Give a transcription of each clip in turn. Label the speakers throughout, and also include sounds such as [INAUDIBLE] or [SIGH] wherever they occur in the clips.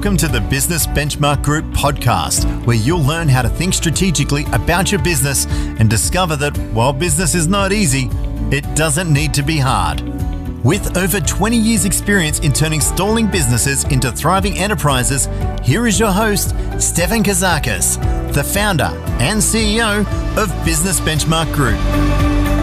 Speaker 1: Welcome to the Business Benchmark Group podcast, where you'll learn how to think strategically about your business and discover that while business is not easy, it doesn't need to be hard. With over 20 years' experience in turning stalling businesses into thriving enterprises, here is your host, Stefan Kazakis, the founder and CEO of Business Benchmark Group.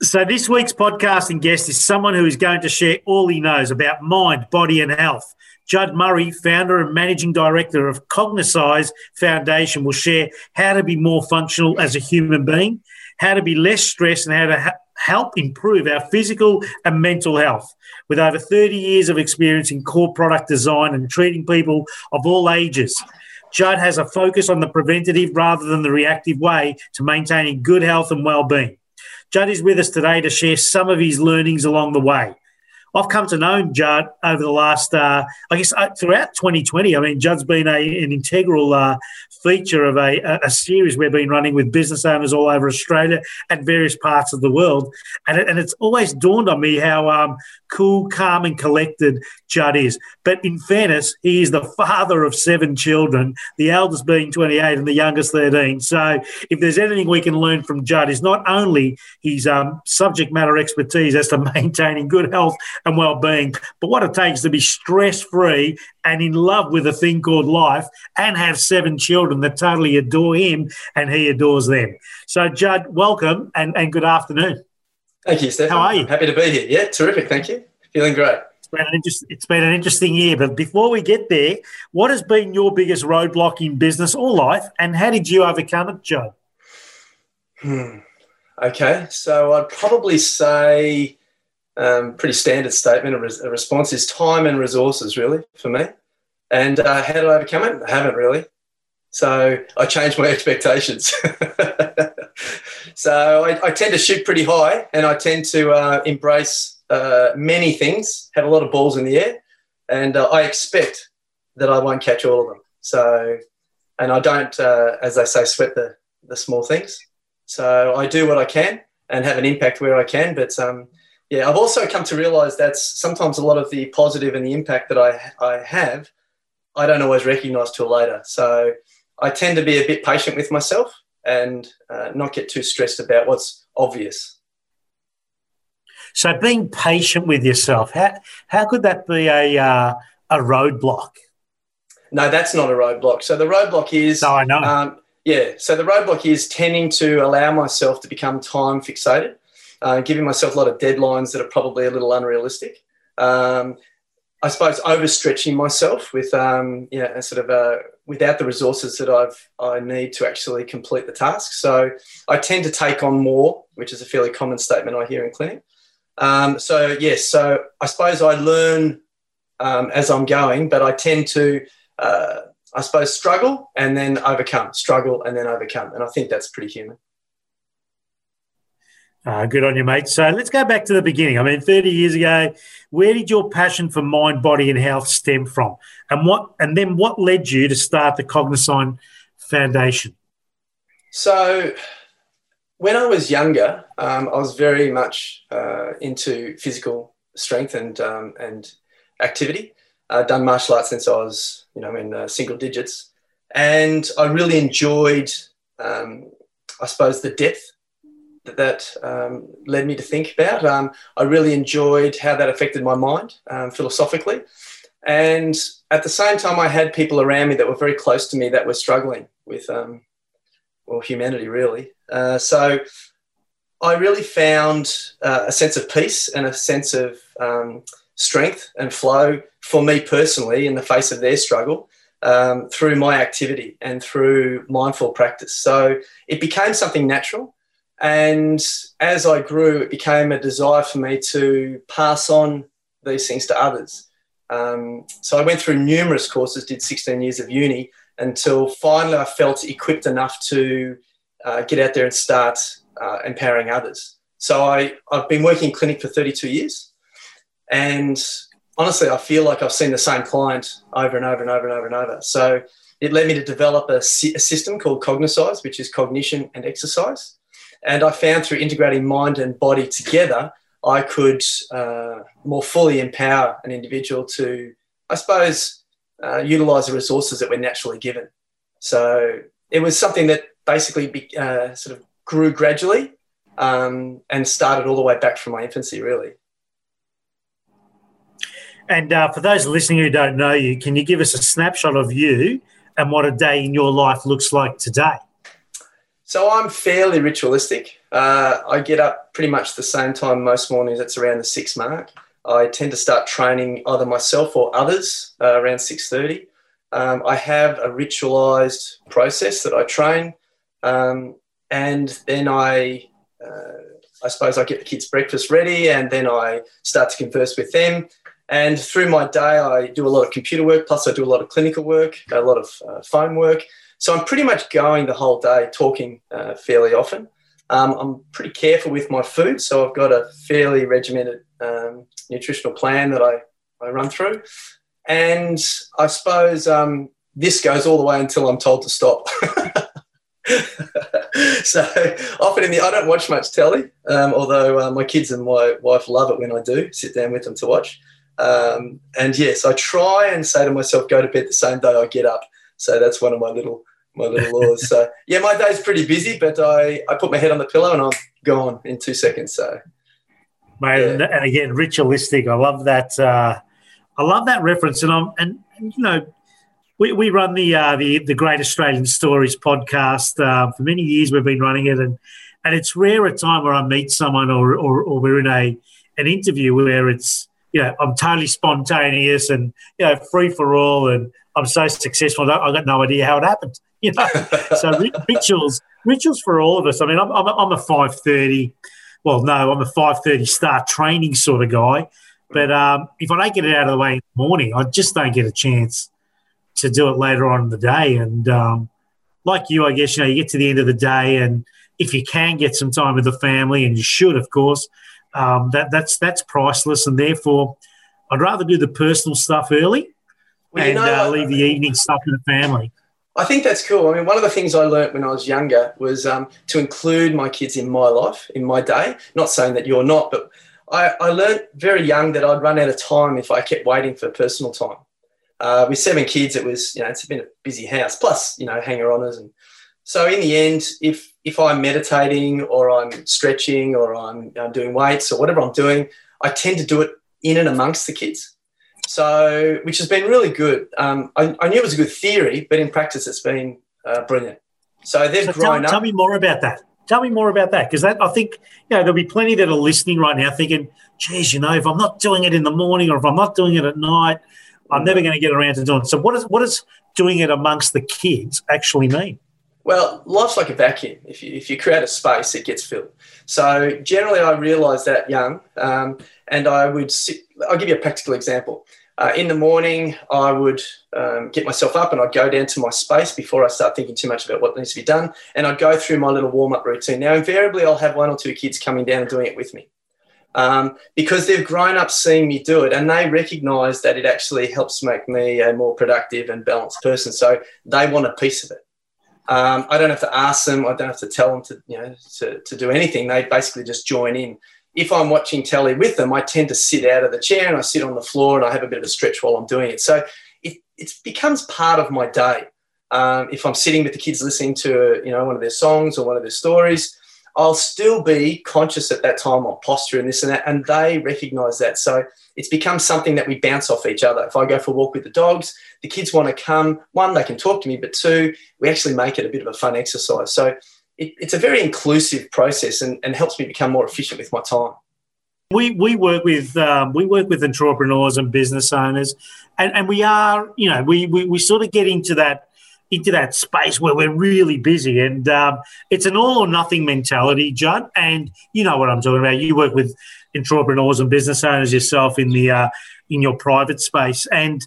Speaker 2: So, this week's podcasting guest is someone who is going to share all he knows about mind, body, and health. Judd Murray, founder and managing director of Cognisize Foundation, will share how to be more functional as a human being, how to be less stressed, and how to ha- help improve our physical and mental health. With over 30 years of experience in core product design and treating people of all ages, Judd has a focus on the preventative rather than the reactive way to maintaining good health and well-being. Judd is with us today to share some of his learnings along the way. I've come to know Judd over the last, uh, I guess, uh, throughout 2020. I mean, Judd's been a, an integral uh, feature of a, a, series we've been running with business owners all over Australia and various parts of the world. And, it, and it's always dawned on me how um, cool, calm, and collected Judd is. But in fairness, he is the father of seven children, the eldest being 28 and the youngest 13. So if there's anything we can learn from Judd, is not only his um, subject matter expertise as to [LAUGHS] maintaining good health and well-being, but what it takes to be stress-free and in love with a thing called life and have seven children that totally adore him and he adores them. So, Judd, welcome and, and good afternoon.
Speaker 3: Thank you, Steph.
Speaker 2: How are you?
Speaker 3: Happy to be here. Yeah, terrific. Thank you. Feeling great.
Speaker 2: It's been, an interest, it's been an interesting year, but before we get there, what has been your biggest roadblock in business or life, and how did you overcome it, Joe?
Speaker 3: Hmm. Okay, so I'd probably say um, pretty standard statement. A, a, response is time and resources, really, for me. And uh, how did I overcome it? I haven't really. So I changed my [LAUGHS] expectations. [LAUGHS] so I, I, tend to shoot pretty high, and I tend to uh, embrace uh, many things, have a lot of balls in the air, and uh, I expect that I won't catch all of them. So, and I don't, uh, as they say, sweat the the small things. So I do what I can and have an impact where I can, but um, yeah, I've also come to realize that sometimes a lot of the positive and the impact that I, I have, I don't always recognize till later. So I tend to be a bit patient with myself and uh, not get too stressed about what's obvious.
Speaker 2: So being patient with yourself, how, how could that be a, uh, a roadblock?
Speaker 3: No, that's not a roadblock. So the roadblock is.
Speaker 2: No, I know. Um,
Speaker 3: yeah. So the roadblock is tending to allow myself to become time fixated uh, giving myself a lot of deadlines that are probably a little unrealistic. Um, I suppose overstretching myself with um, know, sort of without the resources that I've I need to actually complete the task. So I tend to take on more, which is a fairly common statement I hear in clinic. Um, so yes, so I suppose I learn um, as I'm going, but I tend to uh, I suppose struggle and then overcome, struggle and then overcome, and I think that's pretty human.
Speaker 2: Uh, good on you, mate. So let's go back to the beginning. I mean, 30 years ago, where did your passion for mind, body, and health stem from? And what and then what led you to start the Cognisize Foundation?
Speaker 3: So when I was younger, um, I was very much uh, into physical strength and um, and activity. I'd done martial arts since I was, you know, in uh, single digits, and I really enjoyed, um, I suppose, the depth that um, led me to think about. Um, I really enjoyed how that affected my mind um, philosophically. And at the same time, I had people around me that were very close to me that were struggling with, um, well, humanity, really. Uh, so I really found uh, a sense of peace and a sense of um, strength and flow for me personally in the face of their struggle. Um, through my activity and through mindful practice. So it became something natural. And as I grew, it became a desire for me to pass on these things to others. Um, so I went through numerous courses, did 16 years of uni until finally I felt equipped enough to uh, get out there and start uh, empowering others. So I, I've been working in clinic for 32 years. And honestly, I feel like I've seen the same client over and over and over and over and over. So it led me to develop a, a system called Cognisize, which is cognition and exercise. And I found through integrating mind and body together, I could uh, more fully empower an individual to, I suppose, uh, utilize the resources that we're naturally given. So it was something that basically be, uh, sort of grew gradually um, and started all the way back from my infancy, really.
Speaker 2: And uh, for those listening who don't know you, can you give us a snapshot of you and what a day in your life looks like today?
Speaker 3: So I'm fairly ritualistic. Uh, I get up pretty much the same time most mornings. It's around the six mark. I tend to start training either myself or others uh, around six thirty. Um, I have a ritualized process that I train, um, and then I, uh, I suppose I get the kids' breakfast ready, and then I start to converse with them. And through my day, I do a lot of computer work, plus I do a lot of clinical work, a lot of uh, phone work. So I'm pretty much going the whole day, talking uh, fairly often. Um, I'm pretty careful with my food, so I've got a fairly regimented um, nutritional plan that I, I run through. And I suppose um, this goes all the way until I'm told to stop. [LAUGHS] so often in the, I don't watch much telly, um, although uh, my kids and my wife love it when I do sit down with them to watch. Um, and yes, I try and say to myself, go to bed the same day I get up. So that's one of my little my little laws. so yeah, my day's pretty busy, but I, I put my head on the pillow and I'm gone in two seconds. So
Speaker 2: Mate, yeah. and again, ritualistic. I love that. Uh, I love that reference, and I'm and, and you know, we, we run the uh, the the Great Australian Stories podcast uh, for many years. We've been running it, and and it's rare a time where I meet someone or or, or we're in a an interview where it's you know, I'm totally spontaneous and, you know, free for all and I'm so successful. I've got no idea how it happened, [LAUGHS] you know. so rituals, rituals for all of us. I mean, I'm, I'm, a, I'm a 5.30, well, no, I'm a 5.30 start training sort of guy. But um, if I don't get it out of the way in the morning, I just don't get a chance to do it later on in the day. And um, like you, I guess, you know, you get to the end of the day and if you can get some time with the family, and you should, of course, um, that that's that's priceless, and therefore, I'd rather do the personal stuff early well, and know, uh, leave the evening stuff in the family.
Speaker 3: I think that's cool. I mean, one of the things I learned when I was younger was um, to include my kids in my life, in my day. Not saying that you're not, but I, I learned very young that I'd run out of time if I kept waiting for personal time. Uh, with seven kids, it was, you know, it's been a busy house, plus, you know, hanger oners. And so in the end, if if I'm meditating or I'm stretching or I'm, I'm doing weights or whatever I'm doing, I tend to do it in and amongst the kids. So, which has been really good. Um, I, I, knew it was a good theory, but in practice, it's been uh, brilliant. So they've so grown
Speaker 2: tell,
Speaker 3: up.
Speaker 2: Tell me more about that. Tell me more about that because I think you know there'll be plenty that are listening right now thinking, "Geez, you know, if I'm not doing it in the morning or if I'm not doing it at night, I'm never going to get around to doing it." So, what is what does doing it amongst the kids actually mean?
Speaker 3: Well, life's like a vacuum. If you, if you create a space, it gets filled. So generally, I realised that young, um, and I would sit. I'll give you a practical example. Uh, in the morning, I would um, get myself up and I'd go down to my space before I start thinking too much about what needs to be done, and I'd go through my little warm up routine. Now, invariably, I'll have one or two kids coming down and doing it with me. Um, because they've grown up seeing me do it and they recognize that it actually helps make me a more productive and balanced person. So they want a piece of it. Um, I don't have to ask them. I don't have to tell them to, you know, to, to do anything. They basically just join in. If I'm watching telly with them, I tend to sit out of the chair and I sit on the floor and I have a bit of a stretch while I'm doing it. So it, it becomes part of my day. Um, if I'm sitting with the kids listening to, you know, one of their songs or one of their stories, I'll still be conscious at that time on posture and this and that, and they recognize that. So it's become something that we bounce off each other. If I go for a walk with the dogs, the kids want to come. One, they can talk to me, but two, we actually make it a bit of a fun exercise. So it, it's a very inclusive process and, and helps me become more efficient with my time.
Speaker 2: We, we work with um, we work with entrepreneurs and business owners, and, and we are you know we, we we sort of get into that into that space where we're really busy, and um, it's an all or nothing mentality, Judd. And you know what I'm talking about. You work with entrepreneurs and business owners yourself in the uh, in your private space, and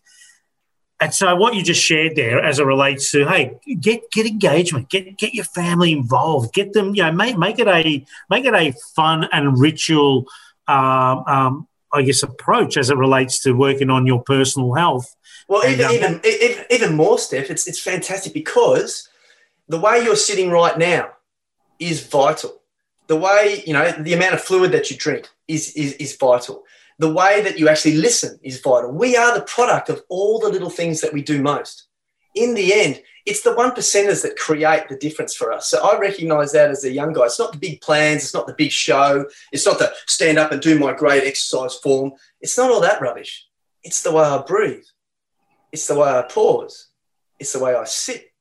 Speaker 2: and so what you just shared there, as it relates to, hey, get get engagement, get get your family involved, get them, you know, make make it a make it a fun and ritual, um, um, I guess, approach as it relates to working on your personal health.
Speaker 3: Well, and, even, um, even even even more, Steph, it's it's fantastic because the way you're sitting right now is vital. The way you know the amount of fluid that you drink is, is, is vital. The way that you actually listen is vital. We are the product of all the little things that we do most. In the end, it's the one percenters that create the difference for us. So I recognize that as a young guy. It's not the big plans, it's not the big show, it's not the stand up and do my great exercise form. It's not all that rubbish. It's the way I breathe, it's the way I pause, it's the way I sit.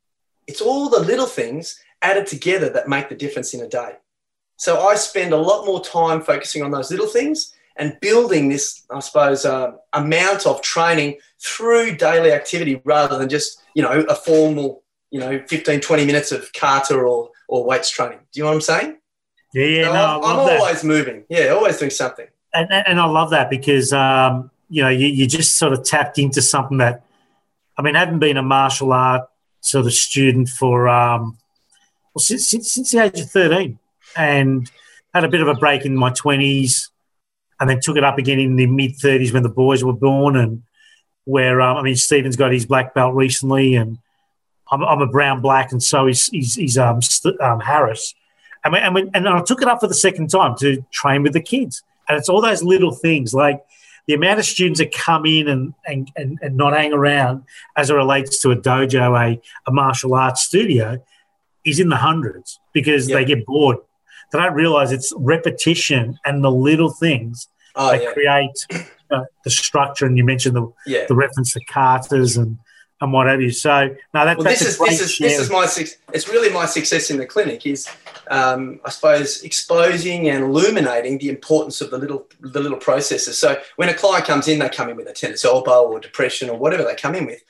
Speaker 3: It's all the little things added together that make the difference in a day. So I spend a lot more time focusing on those little things and building this, I suppose, uh, amount of training through daily activity rather than just, you know, a formal, you know, 15, 20 minutes of kata or, or weights training. Do you know what I'm saying?
Speaker 2: Yeah, yeah,
Speaker 3: so
Speaker 2: no,
Speaker 3: I'm, I'm always moving. Yeah, always doing something.
Speaker 2: And, and I love that because, um, you know, you, you just sort of tapped into something that, I mean, having been a martial art sort of student for, um, well, since, since, since the age of 13 and had a bit of a break in my 20s and then took it up again in the mid 30s when the boys were born. And where, um, I mean, Stephen's got his black belt recently, and I'm, I'm a brown black, and so he's, he's, he's um, um, Harris. And, we, and, we, and I took it up for the second time to train with the kids. And it's all those little things like the amount of students that come in and, and, and, and not hang around as it relates to a dojo, a, a martial arts studio, is in the hundreds because they get bored they don't realize it's repetition and the little things oh, that yeah. create uh, the structure. And you mentioned the yeah. the reference to katas and and what have you. So no, that,
Speaker 3: well, this is this is this is my it's really my success in the clinic is um, I suppose exposing and illuminating the importance of the little the little processes. So when a client comes in, they come in with a tennis elbow or depression or whatever they come in with,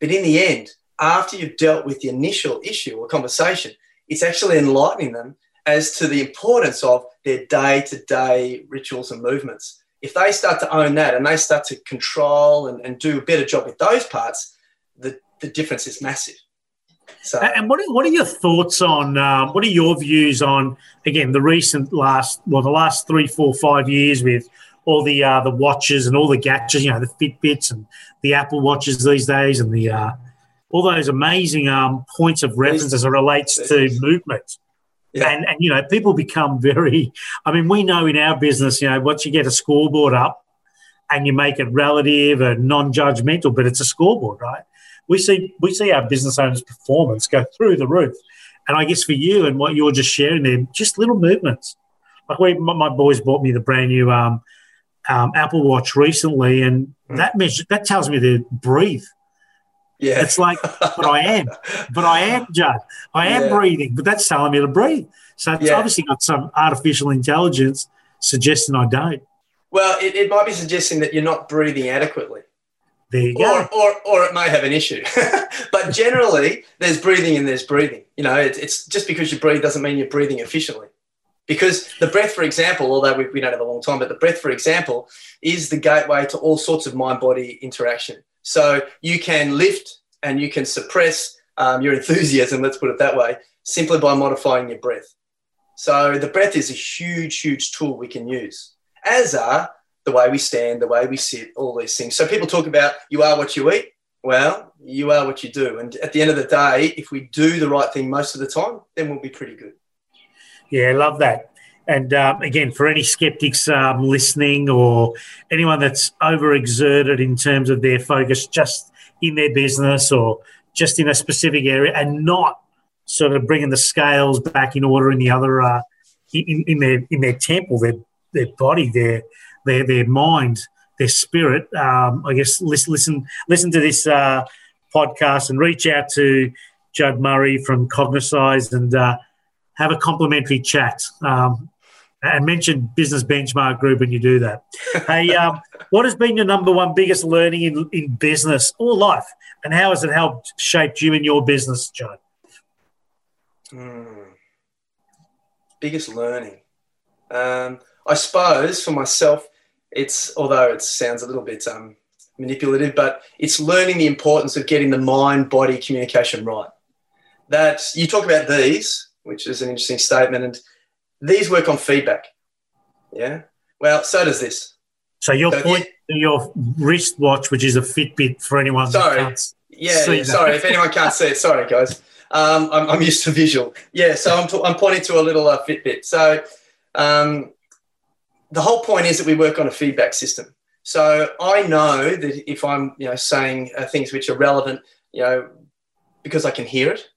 Speaker 3: but in the end, after you've dealt with the initial issue or conversation, it's actually enlightening them as to the importance of their day to day rituals and movements. If they start to own that and they start to control and, and do a better job with those parts, the, the difference is massive.
Speaker 2: So, and what are, what are your thoughts on um, what are your views on again the recent last well the last three four five years with all the uh, the watches and all the gadgets you know the Fitbits and the Apple watches these days and the uh, all those amazing um, points of reference as it relates to movement. Yeah. And, and, you know, people become very, I mean, we know in our business, you know, once you get a scoreboard up and you make it relative and non judgmental, but it's a scoreboard, right? We see, we see our business owners' performance go through the roof. And I guess for you and what you're just sharing there, just little movements. Like we, my boys bought me the brand new um, um, Apple Watch recently, and mm. that measure, that tells me to breathe.
Speaker 3: Yeah.
Speaker 2: It's like, but I am, but I am, [LAUGHS] Judd. I am yeah. breathing, but that's telling me to breathe. So it's yeah. obviously got some artificial intelligence suggesting I don't.
Speaker 3: Well, it, it might be suggesting that you're not breathing adequately.
Speaker 2: There you
Speaker 3: go. Or, or, or it may have an issue. [LAUGHS] but generally, there's breathing and there's breathing. You know, it, it's just because you breathe doesn't mean you're breathing efficiently. Because the breath, for example, although we, we don't have a long time, but the breath, for example, is the gateway to all sorts of mind body interaction. So you can lift and you can suppress um, your [LAUGHS] enthusiasm, let's put it that way, simply by modifying your breath. So the breath is a huge, huge tool we can use, as are the way we stand, the way we sit, all these things. So people talk about you are what you eat. Well, you are what you do. And at the end of the day, if we do the right thing most of the time, then we'll be pretty good.
Speaker 2: Yeah, I love that. And um, again, for any skeptics um, listening or anyone that's overexerted in terms of their focus just in their business or just in a specific area and not sort of bringing the scales back in order in the other uh, in, in their in their temple, their their body, their their their mind, their spirit. Um, I guess listen listen listen to this uh, podcast and reach out to Judd Murray from Cognisize and uh, have a complimentary chat. Um, and mention Business Benchmark Group when you do that. hey, um, [LAUGHS] what has been your number one biggest learning in, in business or life, and how has it helped shape you in your business, John?
Speaker 3: Mm. Biggest learning, um, I suppose for myself, it's although it sounds a little bit um, manipulative, but it's learning the importance of getting the mind-body communication right. That you talk about these, which is an interesting statement, and these work on feedback. Yeah. Well, so does this.
Speaker 2: So your so point to your wristwatch, which is a Fitbit for anyone.
Speaker 3: Sorry. yeah, yeah sorry. if anyone can't see it, sorry, guys. Um, I'm, I'm, used to visual. Yeah. So I'm, t- I'm pointing to a little uh, Fitbit. So um, the whole point is that we work on a feedback system. So I know that if I'm, you know, saying uh, things which are relevant, you know, because I can hear it,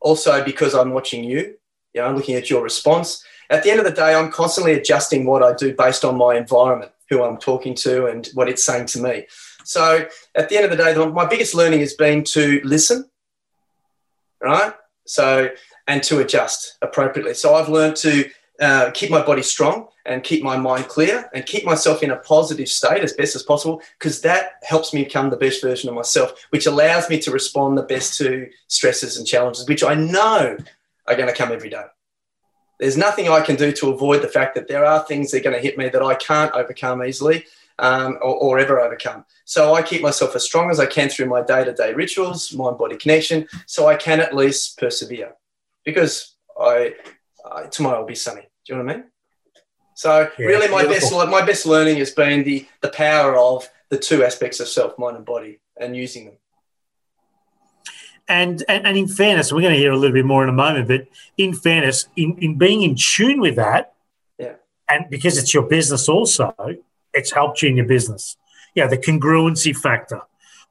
Speaker 3: also because I'm watching you, you know, I'm looking at your response. At the end of the day, I'm constantly adjusting what I do based on my environment, who I'm talking to, and what it's saying to me. So at the end of the day, my biggest learning has been to listen, right? So and to adjust appropriately. So I've learned to uh, keep my body strong and keep my mind clear and keep myself in a positive state as best as possible because that helps me become the best version of myself, which allows me to respond the best to stresses and challenges, which I know are going to come every day. There's nothing I can do to avoid the fact that there are things that are going to hit me that I can't overcome easily um, or, or, ever overcome. So I keep myself as strong as I can through my day to day rituals, mind body connection, so I can at least persevere because I, I tomorrow will be sunny. Do you know what I mean? So yeah, really, my beautiful. best my best learning has been the the power of the two aspects of self, mind and body, and using them.
Speaker 2: And, and, and in fairness, we're going to hear a little bit more in a moment, but in fairness, in, in being in tune with that,
Speaker 3: yeah,
Speaker 2: and because it's your business also, it's helped you in your business. Yeah, the congruency factor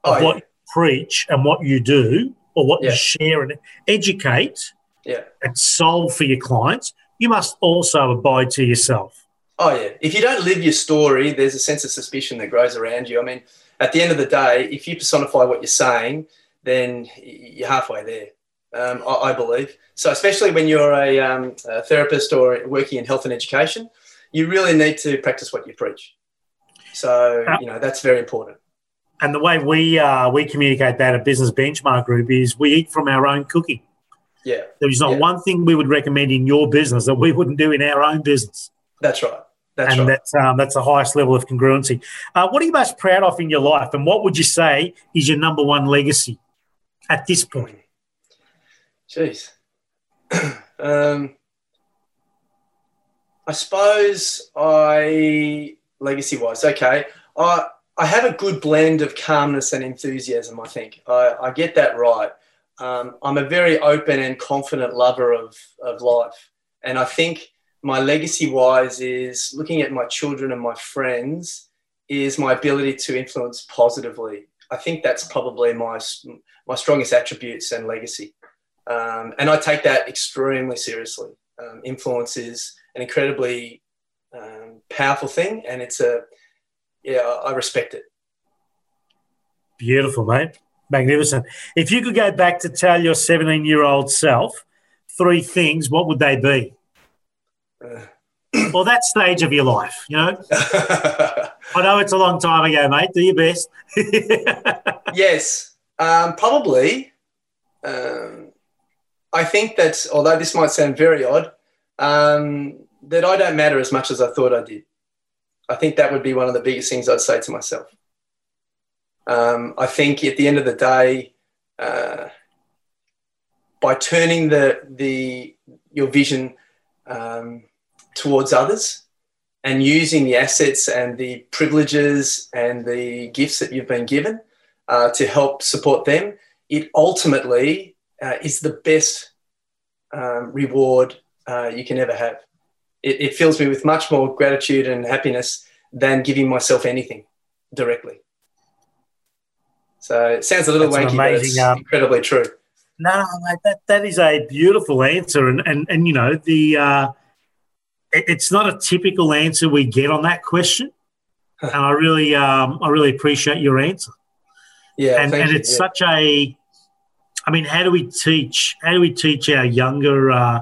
Speaker 2: of oh, what yeah. you preach and what you do, or what yeah. you share and educate,
Speaker 3: yeah.
Speaker 2: and solve for your clients you must also abide to yourself.
Speaker 3: Oh, yeah. If you don't live your story, there's a sense of suspicion that grows around you. I mean, at the end of the day, if you personify what you're saying, then you're halfway there, um, I, I, believe. So, especially when you're a, um, a therapist or working in health and education, you really need to practice what you preach. So, uh, you know, that's very important.
Speaker 2: And the way we uh, we communicate that at Business Benchmark Group is we eat from our own cooking.
Speaker 3: Yeah.
Speaker 2: There is not
Speaker 3: yeah.
Speaker 2: one thing we would recommend in your business that we wouldn't do in our own business.
Speaker 3: That's right. That's
Speaker 2: and
Speaker 3: right.
Speaker 2: that's um, that's the highest level of congruency. Uh, what are you most proud of in your life, and what would you say is your number one legacy at this point?
Speaker 3: Jeez, [CLEARS THROAT] um, I suppose I legacy wise, okay. I I have a good blend of calmness and enthusiasm. I think I, I get that right um, I'm a very open and confident lover of, of life. And I think my legacy wise is looking at my children and my friends is my ability to influence positively. I think that's probably my, my strongest attributes and legacy. Um, and I take that extremely seriously. Um, influence is an incredibly um, powerful thing, and it's a, yeah, I respect it.
Speaker 2: Beautiful, mate magnificent. If you could go back to tell your 17 year old self three things, what would they be? Uh. well, that stage of your life, you know? [LAUGHS] I know it's a long time ago, mate. Do your best. [LAUGHS]
Speaker 3: yes, um, probably. Um, I think that, although this might sound very odd, um, that I don't matter as much as I thought I did. I think that would be one of the biggest things I'd say to myself. Um, I think at the end of the day, uh, by turning the the your vision um, towards others and using the assets and the privileges and the gifts that you've been given uh, to help support them, it ultimately uh, is the best um, reward uh, you can ever have. It, it fills me with much more gratitude and happiness than giving myself anything directly. So it sounds a little That's wanky, amazing, but it's um, incredibly true.
Speaker 2: No, mate, that, that is a beautiful answer. And, and, and you know, the uh, it, it's not a typical answer we get on that question. [LAUGHS] and I really, um, I really appreciate your answer.
Speaker 3: Yeah,
Speaker 2: and, and it's
Speaker 3: yeah.
Speaker 2: such a, I mean, how do we teach? How do we teach our younger, uh,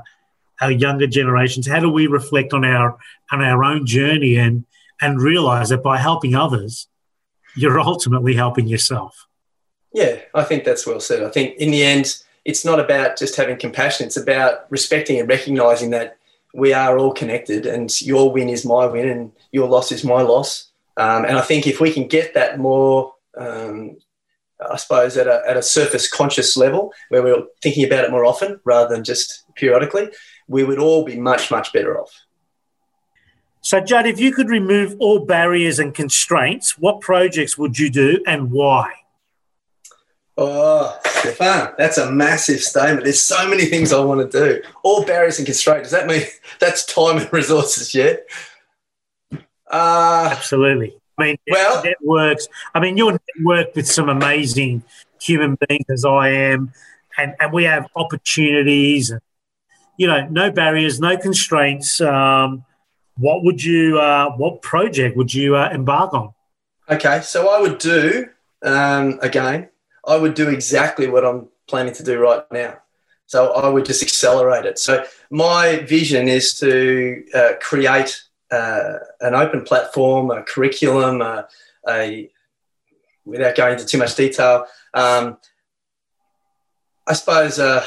Speaker 2: our younger generations? How do we reflect on our on our own journey and and realize that by helping others, you're ultimately helping yourself?
Speaker 3: Yeah, I think that's well said. I think in the end, it's not about just having compassion. It's about respecting and recognizing that we are all connected and your win is my win and your loss is my loss. Um, and I think if we can get that more, um, I suppose, at a, at a surface conscious level where we're thinking about it more often rather than just periodically, we would all be much, much better off.
Speaker 2: So, Judd, if you could remove all barriers and constraints, what projects would you do and why?
Speaker 3: Oh, Stefan, that's a massive statement. There's so many things I want to do. All barriers and constraints. Does that mean [LAUGHS] that's time and resources? Yeah. Uh,
Speaker 2: Absolutely. I mean, well, networks. I mean, you're networked with some amazing human beings as I am, and, and we have opportunities and, you know, no barriers, no constraints. Um, what would you, uh, what project would you uh, embark on?
Speaker 3: Okay, so I would do, um, again, I would do exactly what I'm planning to do right now. So I would just accelerate it. So my vision is to uh, create uh, an open platform, a curriculum, a, a, without going into too much detail, um, I suppose uh,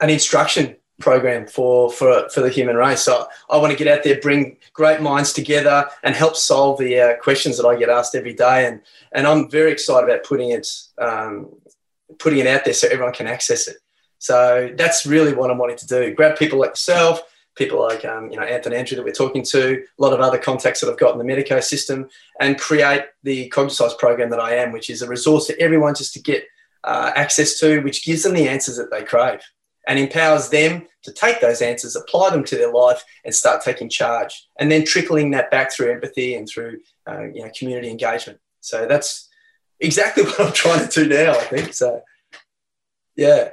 Speaker 3: an instruction program for, for, for the human race. So I want to get out there, bring great minds together and help solve the uh, questions that I get asked every day. And, and I'm very excited about putting it, um, putting it out there so everyone can access it. So that's really what I'm wanting to do. Grab people like yourself, people like um, you know Anthony Andrew that we're talking to, a lot of other contacts that I've got in the Medico system, and create the Cognisize program that I am, which is a resource for everyone just to get uh, access to, which gives them the answers that they crave and empowers them to take those answers, apply them to their life, and start taking charge, and then trickling that back through empathy and through uh, you know community engagement. So that's exactly [LAUGHS] what I'm trying to do now. I think so. Yeah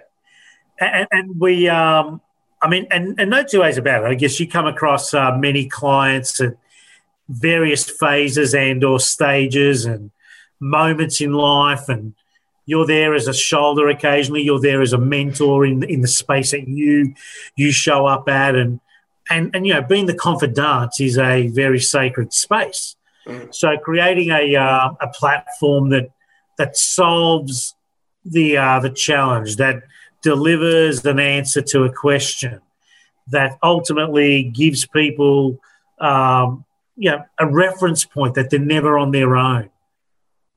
Speaker 2: and, and we, um, I mean, and, and no two ways about it. I guess you come across uh, many clients at various phases and or stages and moments in life, and you're there as a shoulder occasionally. You're there as a mentor in in the space that you you show up at, and and and you know, being the confidant is a very sacred space. Mm. So creating a uh, a platform that that solves the uh, the challenge that delivers an answer to a question that ultimately gives people um, you know, a reference point that they're never on their own.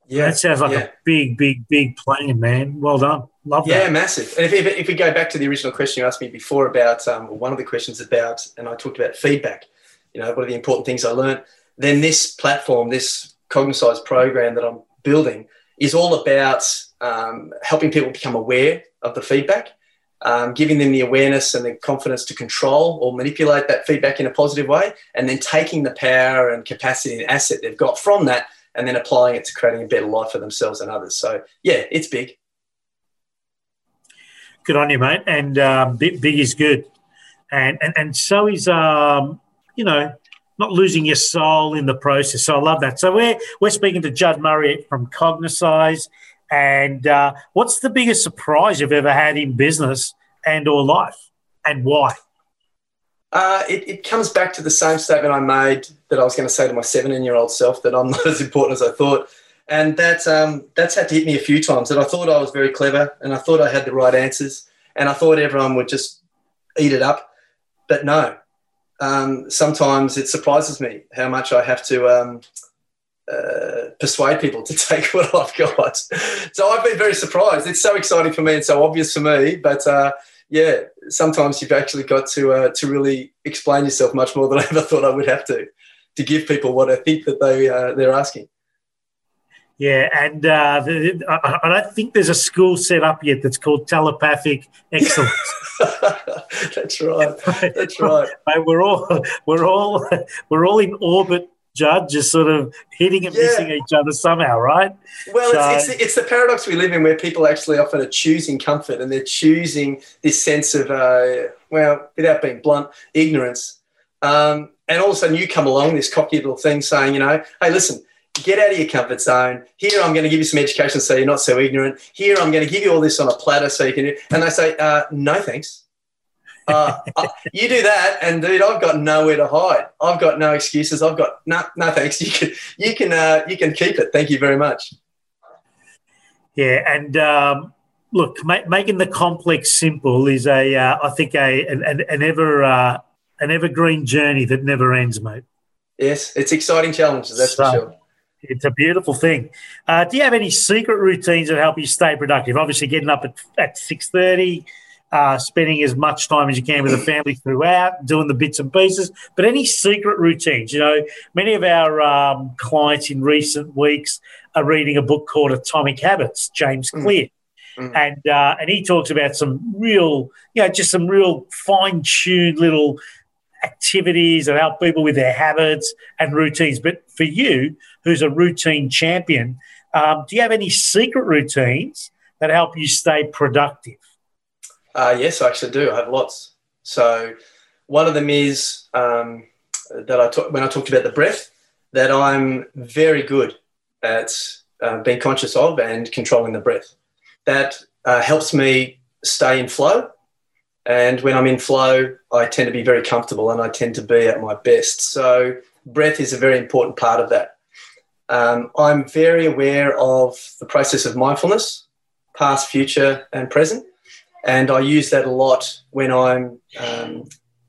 Speaker 2: Yeah, that sounds like yeah. a big, big, big plan, man. Well done. Love
Speaker 3: yeah,
Speaker 2: that.
Speaker 3: Yeah, massive. And if, if, if, we go back to the original question you asked me before about um, one of the questions about, and I talked about feedback, you know, what are the important things I learned? Then this platform, this Cognisize program that I'm building is all about um, helping people become aware of the feedback, um, giving them the awareness and the confidence to control or manipulate that feedback in a positive way, and then taking the power and capacity and asset they've got from that and then applying it to creating a better life for themselves and others. So, yeah, it's big.
Speaker 2: Good on you, mate. And um, big, big is good. And, and, and so is, um, you know, not losing your soul in the process. So I love that. So we're, we're speaking to Judd Murray from Cognisize. And uh, what's the biggest surprise you've ever had in business and or life, and why?
Speaker 3: Uh, it, it, comes back to the same statement I made that I was going to say to my 17-year-old self that I'm not [LAUGHS] as important as I thought, and that um, that's had to hit me a few times. That I thought I was very clever, and I thought I had the right answers, and I thought everyone would just eat it up, but no. Um, sometimes it surprises me how much I have to um, uh, persuade people to [LAUGHS] take what I've got. So I've been very surprised. It's so exciting for me and so obvious for me, but uh, yeah, sometimes you've actually got to uh, to really explain yourself much more than [LAUGHS] I ever thought I would have to to give people what I think that they uh, they're asking.
Speaker 2: Yeah, and uh, the, I don't think there's a school set up yet that's called telepathic excellence. [LAUGHS]
Speaker 3: that's right. That's right.
Speaker 2: we're all we're all we're all in orbit Judd, just sort of hitting and yeah. missing each other somehow, right?
Speaker 3: Well, so, it's, it's, it's, the paradox we live in where people actually often are choosing comfort and they're choosing this sense of, uh, well, without being blunt, ignorance. Um, and all of a sudden you come along, this cocky little thing saying, you know, hey, listen, get out of your comfort zone. Here, I'm going to give you some education so you're not so ignorant. Here, I'm going to give you all this on a platter so you can. And they say, uh, no, thanks uh, uh, you do that, and dude, I've got nowhere to hide. I've got no excuses. I've got no, no thanks. [LAUGHS] You can, you can, uh, you can keep it. Thank you very much.
Speaker 2: Yeah, and um, look, ma- making the complex simple is a, uh, I think, a an, an ever uh, an evergreen journey that never ends, mate.
Speaker 3: Yes, it's exciting challenges. That's so, for sure.
Speaker 2: It's a beautiful thing. Uh, do you have any secret routines that help you stay productive? Obviously, getting up at, at six thirty uh, spending as much time as you can with the family throughout, doing the bits and pieces. But any secret routines? You know, many of our um, clients in recent weeks are reading a book called Atomic Habits, James mm. Clear. Mm. And uh, and he talks about some real, you know, just some real fine tuned little activities that help people with their habits and routines. But for you, who's a routine champion, um, do you have any secret routines that help you stay productive?
Speaker 3: Uh, yes, I actually do. I have lots. So one of them is um, that I talk, when I talked about the breath, that I'm very good at uh, being conscious of and controlling the breath. That uh, helps me stay in flow. And when I'm in flow, I tend to be very comfortable and I tend to be at my best. So, breath is a very important part of that. Um, I'm very aware of the process of mindfulness, past, future, and present. And I use that a lot when I'm um,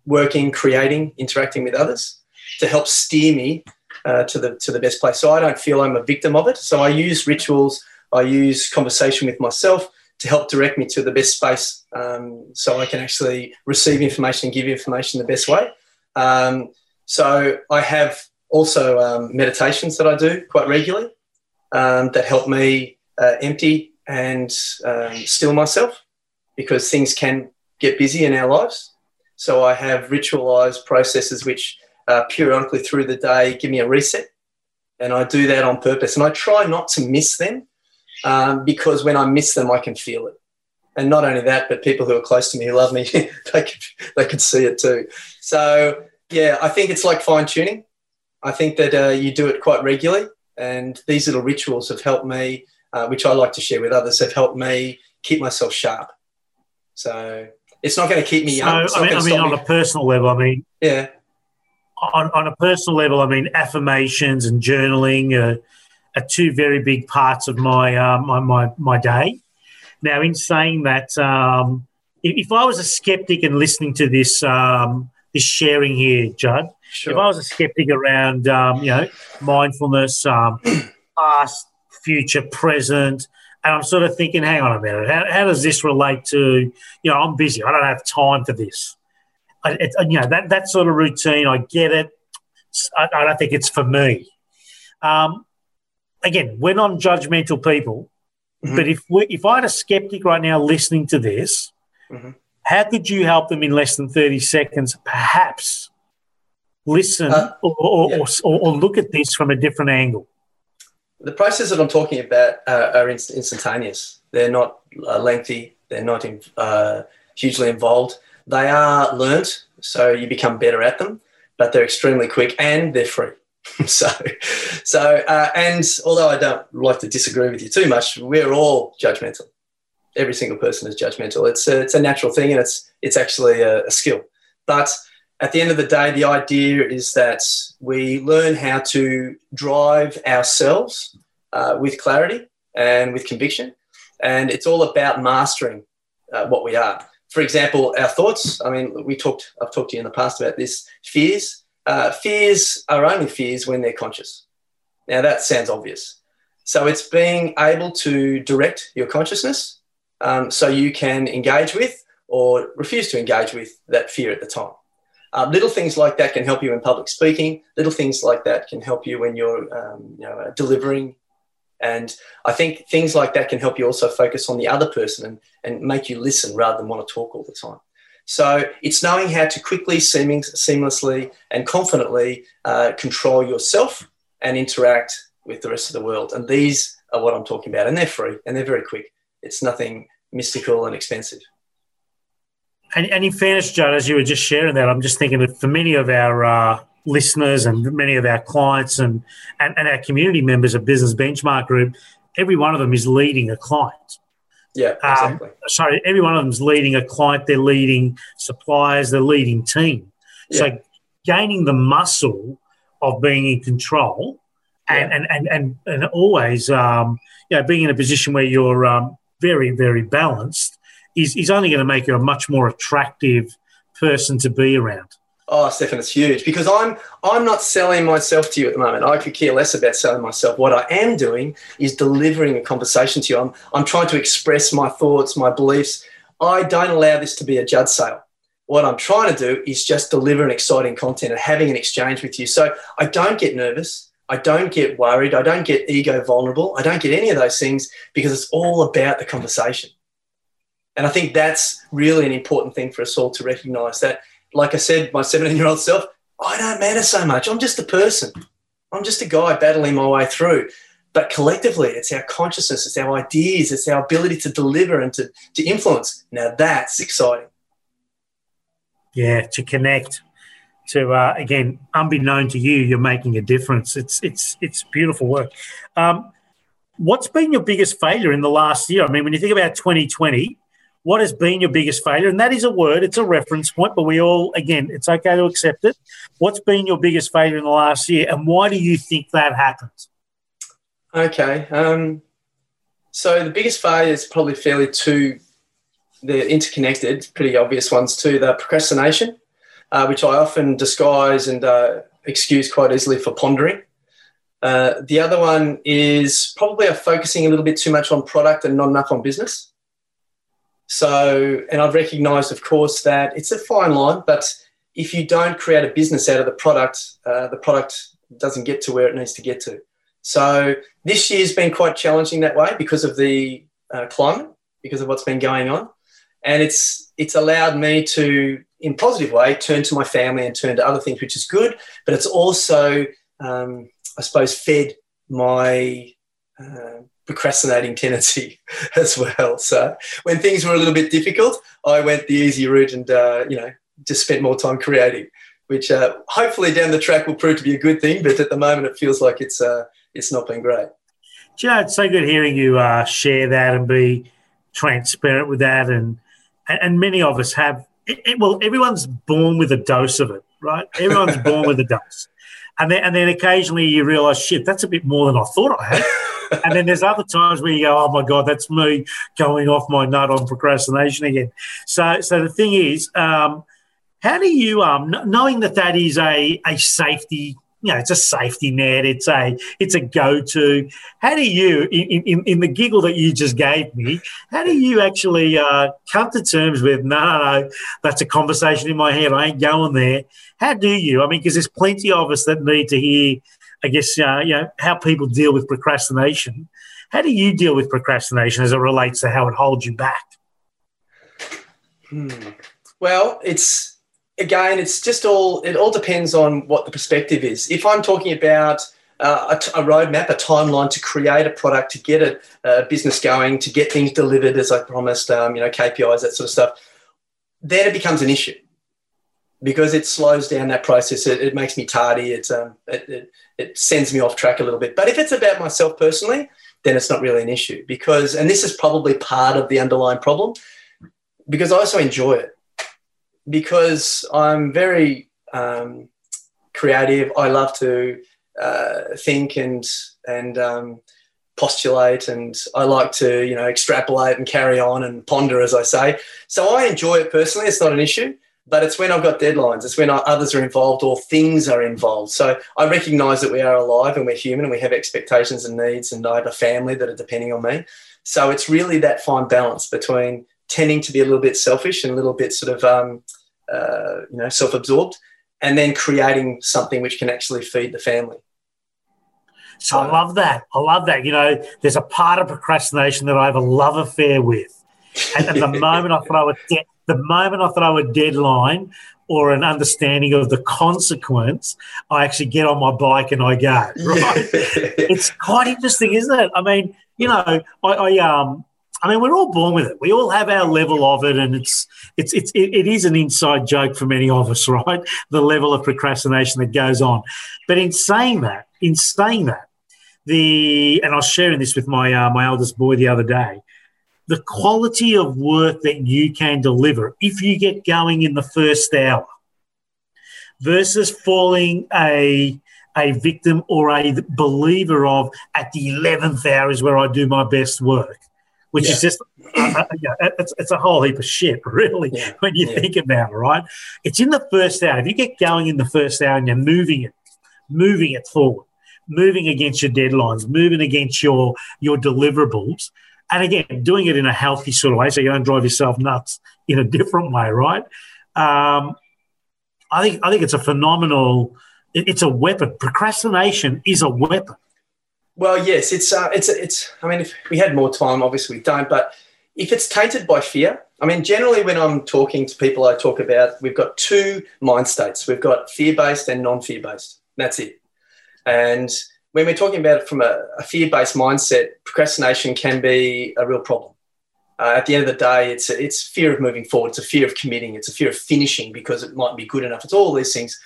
Speaker 3: working, creating, interacting with others to help steer me uh, to the to the best place. So I don't feel I'm a victim of it. So I use rituals, I use conversation with myself to help direct me to the best space, um, so I can actually receive information and give information the best way. Um, so I have also um, meditations that I do quite regularly um, that help me uh, empty and um, still myself because things can get busy in our lives. So I have ritualized processes which uh, periodically through the day give me a reset. And I do that on purpose. And I try not to miss them um, because when I miss them, I can feel it. And not only that, but people who are close to me who love me, [LAUGHS] they can, they can see it too. So, yeah, I think it's like fine tuning. I think that uh, you do it quite regularly. And these little rituals have helped me, uh, which I like to share with others, have helped me keep myself sharp. So it's not going to keep me young.
Speaker 2: I mean, I mean on me. a personal level, I mean,
Speaker 3: yeah.
Speaker 2: On, on a personal level, I mean, affirmations and journaling are, are two very big parts of my, uh, my, my, my day. Now, in saying that, um, if, if, I was a skeptic and listening to this um, this sharing here, Judd, sure. if I was a skeptic around um, you know mindfulness, um, [CLEARS THROAT] past, future, present, and I'm sort of thinking, hang on a minute, how, how does this relate to, you know, I'm busy, I don't have time for this. It, you know, that, that sort of routine, I get it. I, I don't think it's for me. Um, again, we're non judgmental people, mm-hmm. but if, we, if I had a skeptic right now listening to this, mm-hmm. how could you help them in less than 30 seconds, perhaps listen uh, or, or, yeah. or, or look at this from a different angle?
Speaker 3: The processes that I'm talking about uh, are inst- instantaneous. They're not uh, lengthy. They're not in, uh, hugely involved. They are learnt, so you become better at them. But they're extremely quick and they're free. [LAUGHS] so, so uh, and although I don't like to disagree with you too much, we're all judgmental. Every single person is judgmental. It's a, it's a natural thing, and it's it's actually a, a skill. But at the end of the day, the idea is that we learn how to drive ourselves uh, with clarity and with conviction. And it's all about mastering uh, what we are. For example, our thoughts. I mean, we talked, I've talked to you in the past about this fears. Uh, fears are only fears when they're conscious. Now, that sounds obvious. So, it's being able to direct your consciousness um, so you can engage with or refuse to engage with that fear at the time. Um, little things like that can help you in public speaking. Little things like that can help you when you're um, you know, uh, delivering. And I think things like that can help you also focus on the other person and, and make you listen rather than want to talk all the time. So it's knowing how to quickly, seeming, seamlessly, and confidently uh, control yourself and interact with the rest of the world. And these are what I'm talking about. And they're free and they're very quick. It's nothing mystical and expensive.
Speaker 2: And, and in fairness, Judd, as you were just sharing that, I'm just thinking that for many of our uh, listeners and many of our clients and, and, and our community members of Business Benchmark Group, every one of them is leading a client.
Speaker 3: Yeah, um, exactly. Um,
Speaker 2: sorry, every one of them is leading a client. They're leading suppliers. They're leading team. Yeah. So gaining the muscle of being in control and yeah. and, and, and, and always um, you know being in a position where you're um, very very balanced is, is only going to make you a much more attractive person to be around.
Speaker 3: Oh, Stefan, it's huge because I'm I'm not selling myself to you at the moment. I could care less about selling myself. What I am doing is delivering a conversation to you. I'm I'm trying to express my thoughts, my beliefs. I don't allow this to be a Judd sale. What I'm trying to do is just deliver an exciting content and having an exchange with you. So I don't get nervous. I don't get worried. I don't get ego vulnerable. I don't get any of those things because it's all about the conversation. And I think that's really an important thing for us all to recognize that like I said, my 17 year old self, I don't matter so much. I'm just a person. I'm just a guy battling my way through. But collectively, it's our consciousness, it's our ideas, it's our ability to deliver and to, to influence. Now that's exciting.
Speaker 2: Yeah, to connect. To uh, again, unbeknown to you, you're making a difference. It's it's it's beautiful work. Um, what's been your biggest failure in the last year? I mean, when you think about 2020, what has been your biggest failure? And that is a word, it's a reference point, but we all, again, it's okay to accept it. What's been your biggest failure in the last year, and why do you think that happens?
Speaker 3: Okay. Um, so the biggest failure is probably fairly two, they're interconnected, pretty obvious ones too. The procrastination, uh, which I often disguise and uh, excuse quite easily for pondering. Uh, the other one is probably a focusing a little bit too much on product and not enough on business. So, and I've recognized, of course, that it's a fine line, but if you don't create a business out of the product, uh, the product doesn't get to where it needs to get to. So, this year's been quite challenging that way because of the uh, climate, because of what's been going on. And it's, it's allowed me to, in positive way, turn to my family and turn to other things, which is good. But it's also, um, I suppose, fed my uh, procrastinating tendency [LAUGHS] as well. So when things were a little bit difficult, I went the easy route and uh, you know just spent more time creating, which uh, hopefully down the track will prove to be a good thing. But at the moment, it feels like it's uh, it's not been great.
Speaker 2: Do you know, it's so good hearing you uh, share that and be transparent with that, and and many of us have. It, it, well, everyone's born with a dose of it, right? Everyone's [LAUGHS] born with a dose. And then, and then occasionally you realize, shit, that's a bit more than I thought I had [LAUGHS] and then there's other times where you go, oh my god, that's me going off my nut on procrastination again. So, so the thing is, um, how do you, um, knowing that that is a a safety you know, it's a safety net. It's a it's a go to. How do you, in, in, in the giggle that you just gave me, how do you actually uh, come to terms with no, no, no, that's a conversation in my head. I ain't going there. How do you? I mean, because there's plenty of us that need to hear I guess, uh, you know, how people deal with procrastination. How do you deal with procrastination as it relates to how it holds you back?
Speaker 3: Hmm. Well, it's again, it's just all, it all depends on what the perspective is. If I'm talking about uh, a, roadmap, a timeline to create a product, to get a, a business going, to get things delivered as I promised, um, you know, KPIs, that sort of stuff, then it becomes an issue because it slows down that process. It, it makes me tardy. It's um, it, it, it sends me off track a little bit. But if it's about myself personally, then it's not really an issue because, and this is probably part of the underlying problem, because I also enjoy it because I'm very um, creative. I love to uh, think and and um, postulate, and I like to you know extrapolate and carry on and ponder, as I say. So I enjoy it personally. It's not an issue but it's when I've got deadlines, it's when others are involved or things are involved. So I recognize that we are alive and we're human and we have expectations and needs, and I have a family that are depending on me. So it's really that fine balance between tending to be a little bit selfish and a little bit sort of, um, uh, you know, self absorbed, and then creating something which can actually feed the family.
Speaker 2: So I love that. I love that. You know, there's a part of procrastination that I have a love affair with. And at the [LAUGHS] moment I throw a de- the moment I throw a deadline or an understanding of the consequence, I actually get on my bike and I go. [LAUGHS] Right? it's quite interesting, isn't it? I mean, you know, I, I um. I mean, we're all born with it. We all have our level of it, and it's it's it's it, it is an inside joke for many of us, [LAUGHS] right? The level of procrastination that goes on. But in saying that, in saying that, the and I was sharing this with my uh, my eldest boy the other day the quality of work that you can deliver if you get going in the first hour versus falling a a victim or a believer of at the 11th hour is where I do my best work, which yeah. is just, uh, uh, yeah, it's, it's a whole heap of shit, [LAUGHS] really, yeah. when you yeah. think about it, right? It's in the first hour. If you get going in the first hour and you're moving it, moving it forward, moving against your deadlines, moving against your, your deliverables, and again, doing it in a healthy sort of way, so you don't drive yourself nuts in a [LAUGHS] different way, right? Um, I think I think it's a phenomenal. It, it's a weapon. Procrastination is a weapon.
Speaker 3: Well, yes, it's uh, it's it's. I mean, if we had more time, obviously we don't. But if it's tainted by fear, I mean, generally, when I'm talking to people, I talk about we've got two mind states. We've got fear based and non fear based. That's it. And when we're talking about it from a, a fear based mindset, procrastination can be a real problem. Uh, at the end of the day, it's it's fear of moving forward. It's a fear of committing. It's a fear of finishing because it might be good enough. It's all these things.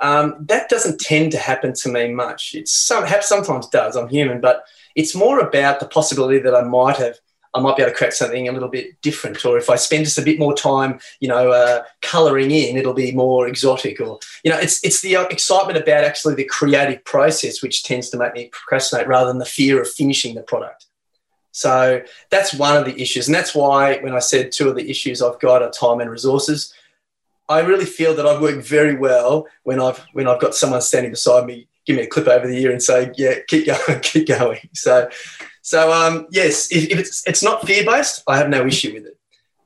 Speaker 3: Um, that doesn't tend to happen to me much. It's some, sometimes does. I'm human, but it's more about the possibility that I might have I might be able to create something a little bit different. Or if I spend just a bit more time, you know, uh, colouring in, it'll be more exotic. Or you know, it's it's the excitement about actually the creative process which tends to make me procrastinate rather than the fear of finishing the product. So that's one of the issues, and that's why when I said two of the issues I've got are time and resources. I really feel that I've worked very well when I've when I've got someone standing beside me, give me a clip over the ear and say, "Yeah, keep going, [LAUGHS] keep going." So so um, yes, if, if, it's it's not fear based, I have no issue with it.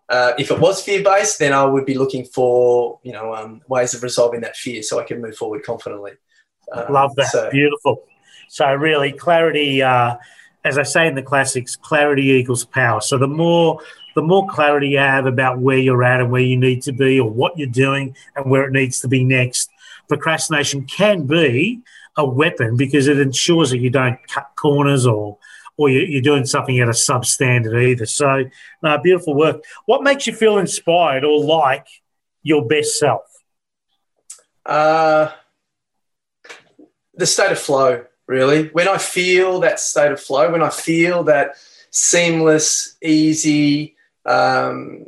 Speaker 3: Uh, if it was fear based, then I would be looking for you know um, ways of resolving that fear so I can move forward confidently.
Speaker 2: Um, Love that. So, Beautiful. So really, clarity. Uh, as I say in the classics, clarity equals power. So the more the more clarity you have about where you're at and where you need to be, or what you're doing and where it needs to be next, procrastination can be a weapon because it ensures that you don't cut corners or or you're doing something at a substandard either. So, no, beautiful work. What makes you feel inspired or like your best self?
Speaker 3: Uh, the state of flow, really. When I feel that state of flow, when I feel that seamless, easy, um,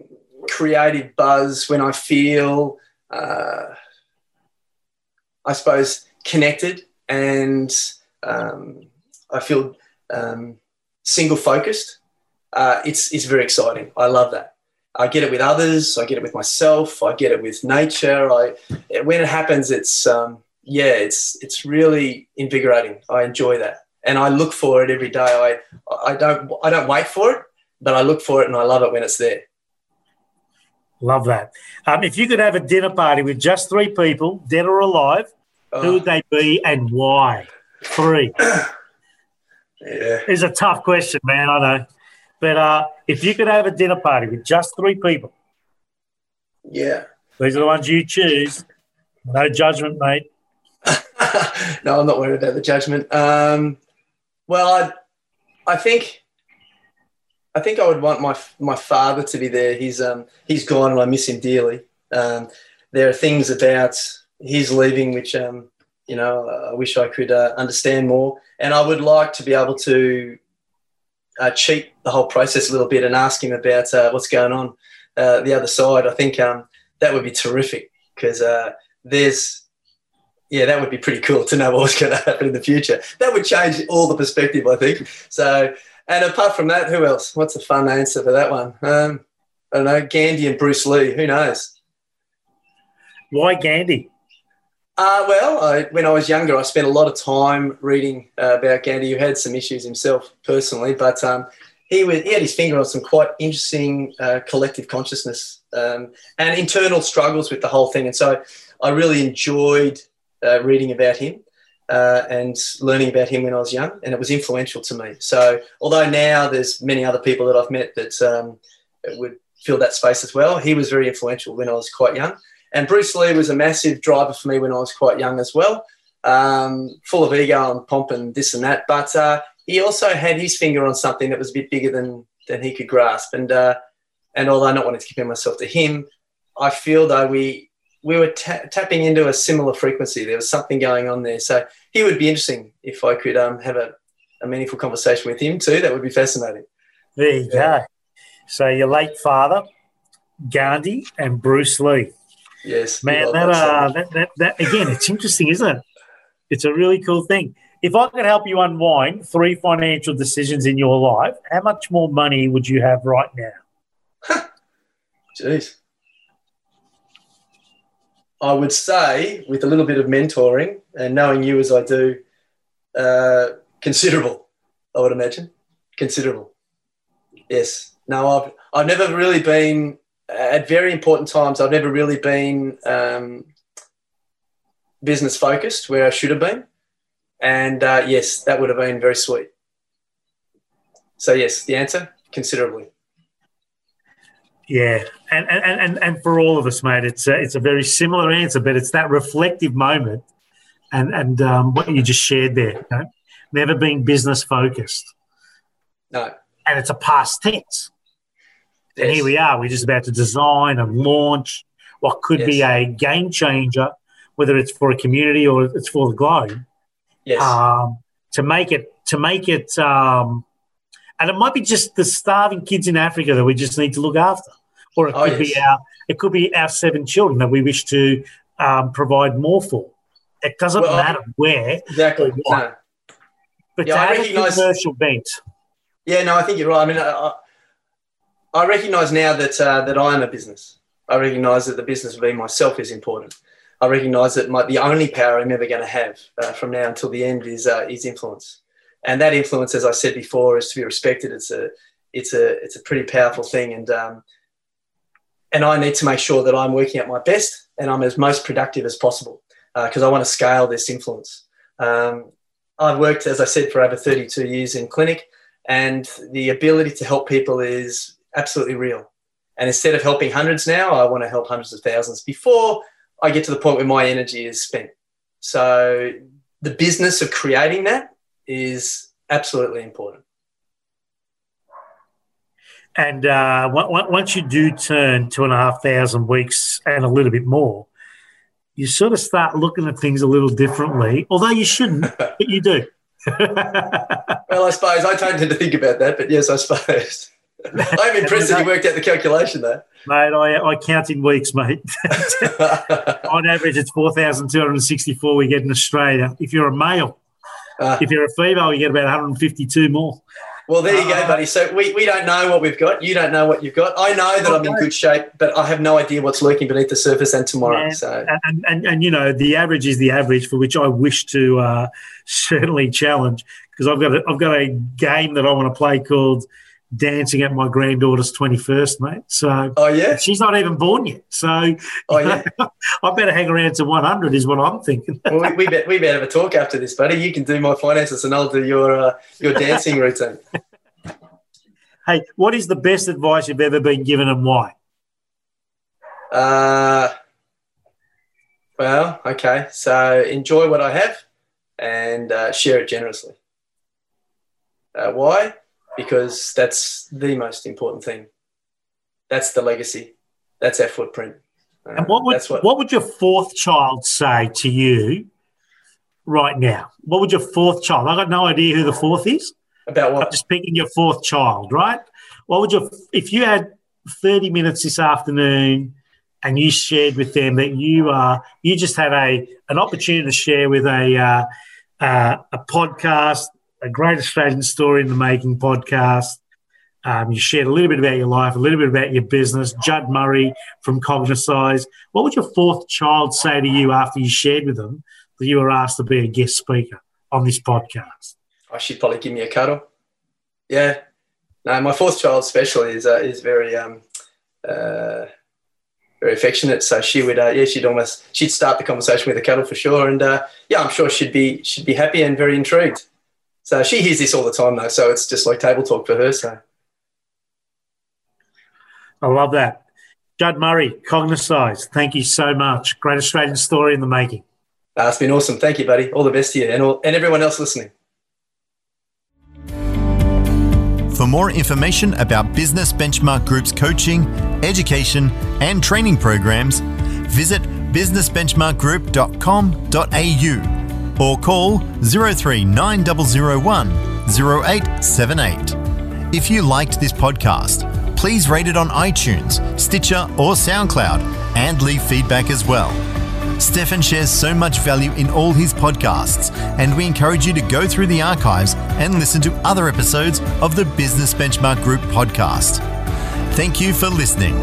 Speaker 3: creative buzz, when I feel, uh, I suppose, connected and um, I feel um, single focused, uh, it's, it's very exciting. I love that. I get it with others. I get it with myself. I get it with nature. I, when it happens, it's, um, yeah, it's, it's really invigorating. I enjoy that. And I look for it every day. I, I don't, I don't wait for it, but I look for it and I love it when it's there.
Speaker 2: Love that. Um, if you could have a dinner party with just three people, dead or alive, oh. who would they be and why? Three. [CLEARS THROAT]
Speaker 3: Yeah.
Speaker 2: It's a tough question, man. I know. But uh, if you could have a dinner party with just three people,
Speaker 3: yeah,
Speaker 2: these are the ones you choose. No judgment, mate. [LAUGHS]
Speaker 3: no, I'm not worried about the judgment. Um, well, I, I think, I think I would want my my father to be there. He's um he's gone, and I miss him dearly. Um, there are things about his leaving which um you know, I wish I could uh, understand more. And I would like to be able to uh, cheat the whole process a little bit and ask him about uh, what's going on uh, the other side. I think um, that would be terrific because uh, there's, yeah, that would be pretty cool to know [LAUGHS] what's going to happen in the future. That would change all the perspective, I think. So, and apart from that, who else? What's a fun answer for that one? Um, I don't know, Gandhi and Bruce Lee. Who knows?
Speaker 2: Why Gandhi?
Speaker 3: Uh, well, I, when I was younger, I spent a lot of time reading uh, about Gandhi, who had some issues himself personally, but um, he, was, he had his finger on some quite interesting uh, collective consciousness um, and internal struggles with the whole thing. And so I really enjoyed uh, reading about him. Uh, and learning about him when I was young, and it was influential to me. So, although now there's many other people that I've met that um, would fill that space as well, he was very influential when I was quite young. And Bruce Lee was a massive driver for me when I was quite young as well, um, full of ego and pomp and this and that. But uh, he also had his finger on something that was a bit bigger than than he could grasp. And uh, and although I'm not wanting to compare myself to him, I feel though we we were ta- tapping into a similar frequency. There was something going on there. So he would be interesting if I could um, have a, a meaningful conversation with him too. That would be fascinating.
Speaker 2: There you yeah. go. So your late father, Gandhi, and Bruce Lee.
Speaker 3: Yes,
Speaker 2: man. That, uh, that, that, that again, it's interesting, isn't it? It's a really cool thing. If I could help you unwind three financial decisions in your life, how much more money would you have right now? [LAUGHS]
Speaker 3: Jeez. I would say, with a little bit of mentoring and knowing you as I do, uh, considerable. I would imagine considerable. Yes. No, I've I've never really been at very important times, I've never really been um, business focused where I should have been. And uh, yes, that would have been very sweet. So, yes, the answer considerably.
Speaker 2: Yeah, and and, and, and for all of us, mate, it's a, it's a very similar answer, but it's that reflective moment, and and um, what you just shared there. You know? Never been business focused.
Speaker 3: No.
Speaker 2: And it's a past tense.
Speaker 3: Yes.
Speaker 2: And here we are. We're just about to design and launch what could be a game changer, whether it's for a community or it's for the globe.
Speaker 3: Yes.
Speaker 2: um, to make it to make it um, and it might be just the starving kids in Africa that we just need to look after, or it
Speaker 3: Oh,
Speaker 2: could be our it could be our seven children that we wish to um, provide more for. It doesn't
Speaker 3: Well,
Speaker 2: matter where,
Speaker 3: exactly. No.
Speaker 2: but
Speaker 3: Yeah,
Speaker 2: to
Speaker 3: I
Speaker 2: have
Speaker 3: recognise-
Speaker 2: a commercial bent.
Speaker 3: Yeah, no, I think you're right. I mean, I, I- I recognise now that uh, that I am a business. I recognise that the business of being myself is important. I recognise that my, the only power I'm ever going to have uh, from now until the end is uh, is influence, and that influence, as I said before, is to be respected. It's a it's a it's a pretty powerful thing, and um, and I need to make sure that I'm working at my best and I'm as most productive as possible because I want to scale this influence. Um, I've worked, as I said, for over 32 years in clinic and the ability to help people is absolutely real. And instead of helping hundreds now, I want to help hundreds of thousands before I get to the point where my energy is spent. So the business of creating that is absolutely important.
Speaker 2: And uh, on- on- once you do turn two and a half thousand weeks and a little bit more, you sort of start looking at things a little differently. Although you shouldn't, [LAUGHS] but you do. [LAUGHS]
Speaker 3: Well, I suppose I don't tend to think about that, but yes, I suppose. [LAUGHS] I'm impressed that you worked out the calculation though.
Speaker 2: Mate, I, I count in weeks, mate. On average, it's 4,264 we get in Australia. If you're a male,
Speaker 3: Ah.
Speaker 2: if you're a female, you get about 152 more.
Speaker 3: Well, there you go, buddy. So we, we don't know what we've got. You don't know what you've got. I know that I'm in good shape, but I have no idea what's lurking beneath the surface and tomorrow.
Speaker 2: Yeah.
Speaker 3: So
Speaker 2: And, and, and, and, you know, the average is the average for which I wish to uh, [LAUGHS] certainly challenge because I've got a, I've got a game that I want to play called Dancing at My Granddaughter's 21st, mate. So
Speaker 3: Oh yeah.
Speaker 2: she's not even born yet. So
Speaker 3: Oh yeah. [LAUGHS]
Speaker 2: I better hang around to 100 is what I'm thinking.
Speaker 3: Well, we, we, bet, we better have a talk after this, buddy. You can do my finances and I'll do your uh, your [LAUGHS] dancing routine.
Speaker 2: Hey, what is the best advice you've ever been given and why?
Speaker 3: Uh, well, okay. So enjoy what I have and uh, share it generously. Uh, why? Because that's the most important thing. That's the legacy. That's our footprint.
Speaker 2: And what would
Speaker 3: that's what,
Speaker 2: what would your fourth child say to you right now? What would your fourth child? I got no idea who the fourth is.
Speaker 3: about
Speaker 2: I'm
Speaker 3: what?
Speaker 2: just picking your fourth child, right? What would your if you had 30 minutes this afternoon and you shared with them that you uh you just had a an opportunity to share with a uh, uh, a podcast, a great Australian story in the making podcast. Um, you shared a little bit about your life, a little bit about your business. Judd Murray from Cognisize. What would your fourth child say to you after you shared with them that you were asked to be a guest speaker on this podcast?
Speaker 3: Oh, she'd probably give me a cuddle. Yeah. No, my fourth child, especially, is uh, is very um, uh, very affectionate. So she would, uh, yeah, she'd almost she'd start the conversation with a cuddle for sure, and uh, yeah, I'm sure she'd be she'd be happy and very intrigued. So she hears this all the time though, so it's just like table talk for her. So
Speaker 2: I love that. Judd Murray, Cognisize, thank you so much. Great Australian story in the making.
Speaker 3: uh, it's been awesome. Thank you, buddy. All the best to you and all, and everyone else listening.
Speaker 1: For more information about Business Benchmark Group's coaching, education, and training programs, visit businessbenchmarkgroup.com.au or call 039001 0878. If you liked this podcast, please rate it on iTunes, Stitcher, or SoundCloud and leave feedback as well. Stefan shares so much value in all his podcasts, and we encourage you to go through the archives and listen to other episodes of the Business Benchmark Group podcast. Thank you for listening.